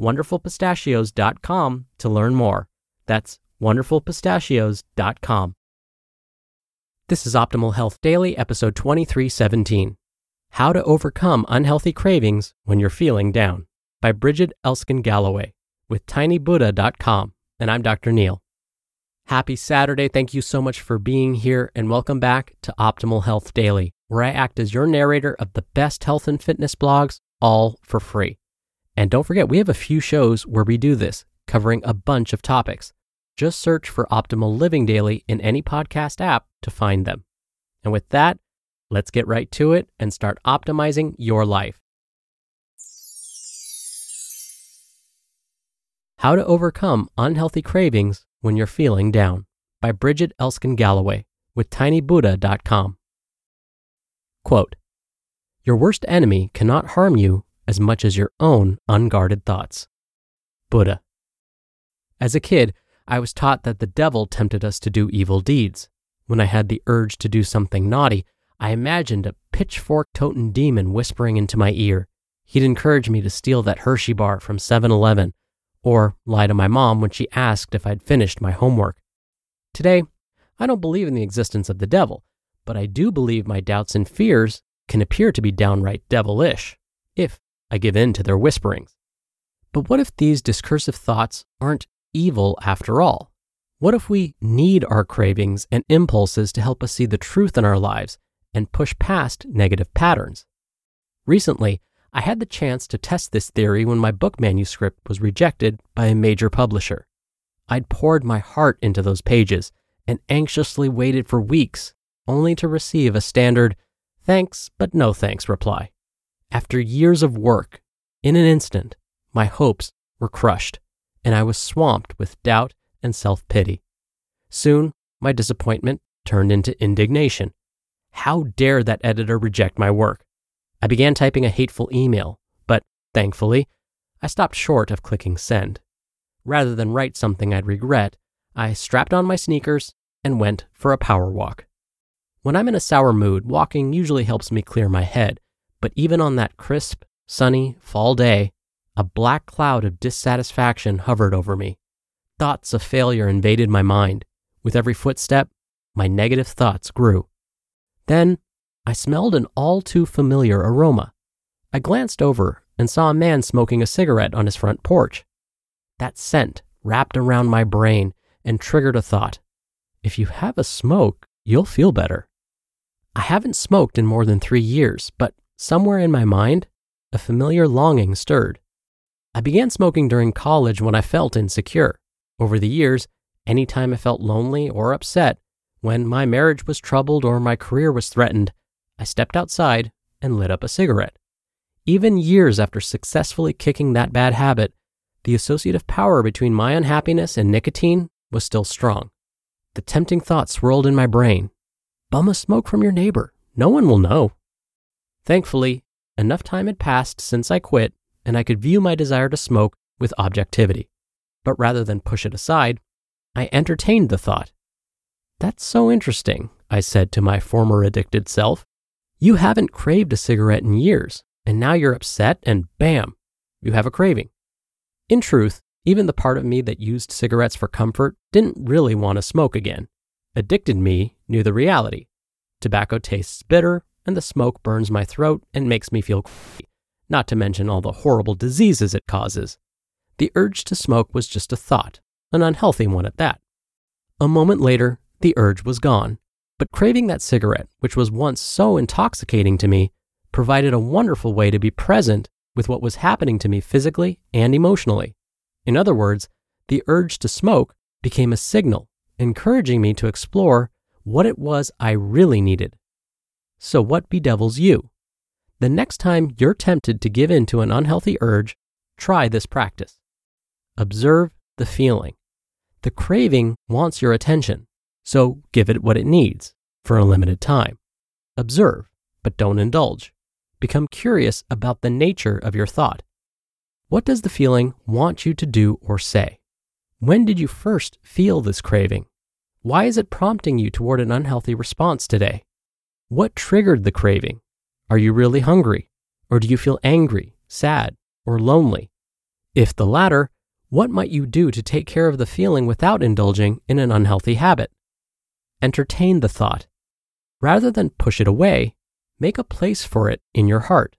wonderfulpistachios.com to learn more. That's wonderfulpistachios.com. This is Optimal Health Daily, episode 2317 How to Overcome Unhealthy Cravings When You're Feeling Down by Brigid Elsken Galloway with tinybuddha.com. And I'm Dr. Neal. Happy Saturday. Thank you so much for being here and welcome back to Optimal Health Daily, where I act as your narrator of the best health and fitness blogs, all for free. And don't forget, we have a few shows where we do this, covering a bunch of topics. Just search for Optimal Living Daily in any podcast app to find them. And with that, let's get right to it and start optimizing your life. How to Overcome Unhealthy Cravings When You're Feeling Down by Brigid Elsken Galloway with tinybuddha.com. Quote Your worst enemy cannot harm you as much as your own unguarded thoughts. Buddha. As a kid, I was taught that the devil tempted us to do evil deeds. When I had the urge to do something naughty, I imagined a pitchfork toting demon whispering into my ear. He'd encourage me to steal that Hershey bar from 7 Eleven or lie to my mom when she asked if I'd finished my homework. Today, I don't believe in the existence of the devil, but I do believe my doubts and fears can appear to be downright devilish, if I give in to their whisperings. But what if these discursive thoughts aren't evil after all? What if we need our cravings and impulses to help us see the truth in our lives and push past negative patterns? Recently, I had the chance to test this theory when my book manuscript was rejected by a major publisher. I'd poured my heart into those pages and anxiously waited for weeks only to receive a standard thanks but no thanks reply. After years of work, in an instant, my hopes were crushed, and I was swamped with doubt and self pity. Soon, my disappointment turned into indignation. How dare that editor reject my work? I began typing a hateful email, but thankfully, I stopped short of clicking send. Rather than write something I'd regret, I strapped on my sneakers and went for a power walk. When I'm in a sour mood, walking usually helps me clear my head but even on that crisp, sunny fall day, a black cloud of dissatisfaction hovered over me. Thoughts of failure invaded my mind. With every footstep, my negative thoughts grew. Then I smelled an all too familiar aroma. I glanced over and saw a man smoking a cigarette on his front porch. That scent wrapped around my brain and triggered a thought. If you have a smoke, you'll feel better. I haven't smoked in more than three years, but Somewhere in my mind, a familiar longing stirred. I began smoking during college when I felt insecure. Over the years, anytime I felt lonely or upset, when my marriage was troubled or my career was threatened, I stepped outside and lit up a cigarette. Even years after successfully kicking that bad habit, the associative power between my unhappiness and nicotine was still strong. The tempting thought swirled in my brain bum a smoke from your neighbor. No one will know. Thankfully, enough time had passed since I quit, and I could view my desire to smoke with objectivity. But rather than push it aside, I entertained the thought. That's so interesting, I said to my former addicted self. You haven't craved a cigarette in years, and now you're upset, and bam, you have a craving. In truth, even the part of me that used cigarettes for comfort didn't really want to smoke again. Addicted me knew the reality. Tobacco tastes bitter, and the smoke burns my throat and makes me feel crazy, not to mention all the horrible diseases it causes. the urge to smoke was just a thought, an unhealthy one at that. A moment later, the urge was gone, but craving that cigarette, which was once so intoxicating to me, provided a wonderful way to be present with what was happening to me physically and emotionally. In other words, the urge to smoke became a signal encouraging me to explore what it was I really needed. So, what bedevils you? The next time you're tempted to give in to an unhealthy urge, try this practice. Observe the feeling. The craving wants your attention, so give it what it needs for a limited time. Observe, but don't indulge. Become curious about the nature of your thought. What does the feeling want you to do or say? When did you first feel this craving? Why is it prompting you toward an unhealthy response today? What triggered the craving? Are you really hungry? Or do you feel angry, sad, or lonely? If the latter, what might you do to take care of the feeling without indulging in an unhealthy habit? Entertain the thought. Rather than push it away, make a place for it in your heart.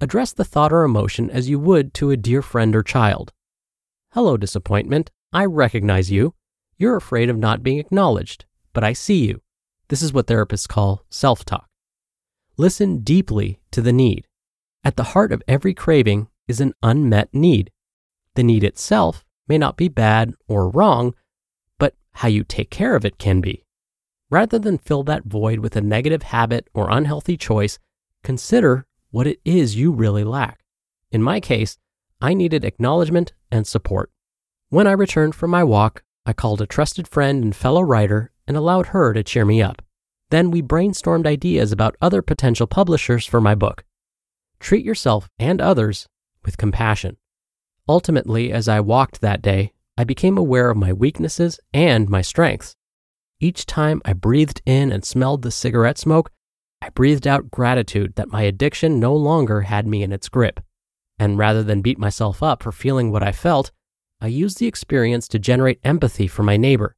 Address the thought or emotion as you would to a dear friend or child. Hello, disappointment. I recognize you. You're afraid of not being acknowledged, but I see you. This is what therapists call self talk. Listen deeply to the need. At the heart of every craving is an unmet need. The need itself may not be bad or wrong, but how you take care of it can be. Rather than fill that void with a negative habit or unhealthy choice, consider what it is you really lack. In my case, I needed acknowledgement and support. When I returned from my walk, I called a trusted friend and fellow writer and allowed her to cheer me up. Then we brainstormed ideas about other potential publishers for my book. Treat yourself and others with compassion. Ultimately, as I walked that day, I became aware of my weaknesses and my strengths. Each time I breathed in and smelled the cigarette smoke, I breathed out gratitude that my addiction no longer had me in its grip. And rather than beat myself up for feeling what I felt, I used the experience to generate empathy for my neighbor.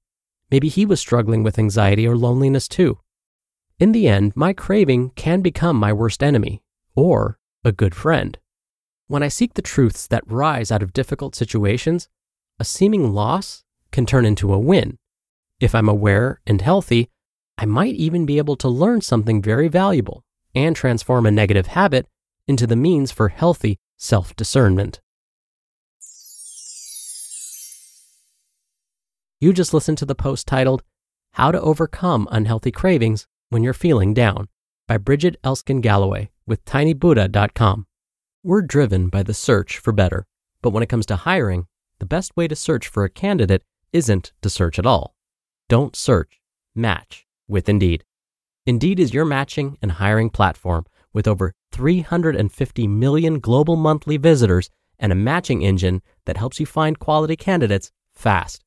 Maybe he was struggling with anxiety or loneliness too. In the end, my craving can become my worst enemy or a good friend. When I seek the truths that rise out of difficult situations, a seeming loss can turn into a win. If I'm aware and healthy, I might even be able to learn something very valuable and transform a negative habit into the means for healthy self discernment. You just listened to the post titled, How to Overcome Unhealthy Cravings When You're Feeling Down by Brigid Elsken Galloway with tinybuddha.com. We're driven by the search for better, but when it comes to hiring, the best way to search for a candidate isn't to search at all. Don't search, match with Indeed. Indeed is your matching and hiring platform with over 350 million global monthly visitors and a matching engine that helps you find quality candidates fast.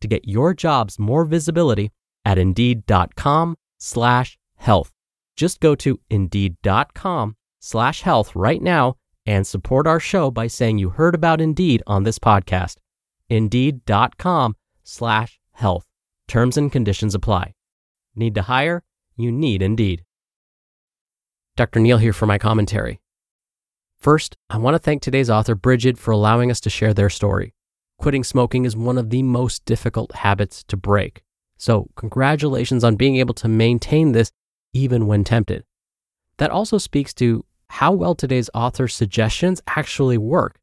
to get your jobs more visibility at indeed.com slash health. Just go to indeed.com slash health right now and support our show by saying you heard about Indeed on this podcast. Indeed.com slash health. Terms and conditions apply. Need to hire? You need Indeed. Dr. Neal here for my commentary. First, I want to thank today's author, Brigid, for allowing us to share their story. Quitting smoking is one of the most difficult habits to break. So, congratulations on being able to maintain this even when tempted. That also speaks to how well today's author's suggestions actually work.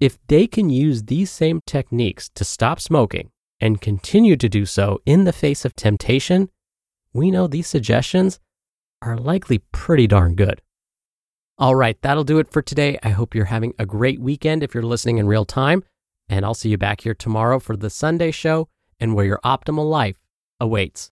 If they can use these same techniques to stop smoking and continue to do so in the face of temptation, we know these suggestions are likely pretty darn good. All right, that'll do it for today. I hope you're having a great weekend if you're listening in real time. And I'll see you back here tomorrow for the Sunday show and where your optimal life awaits.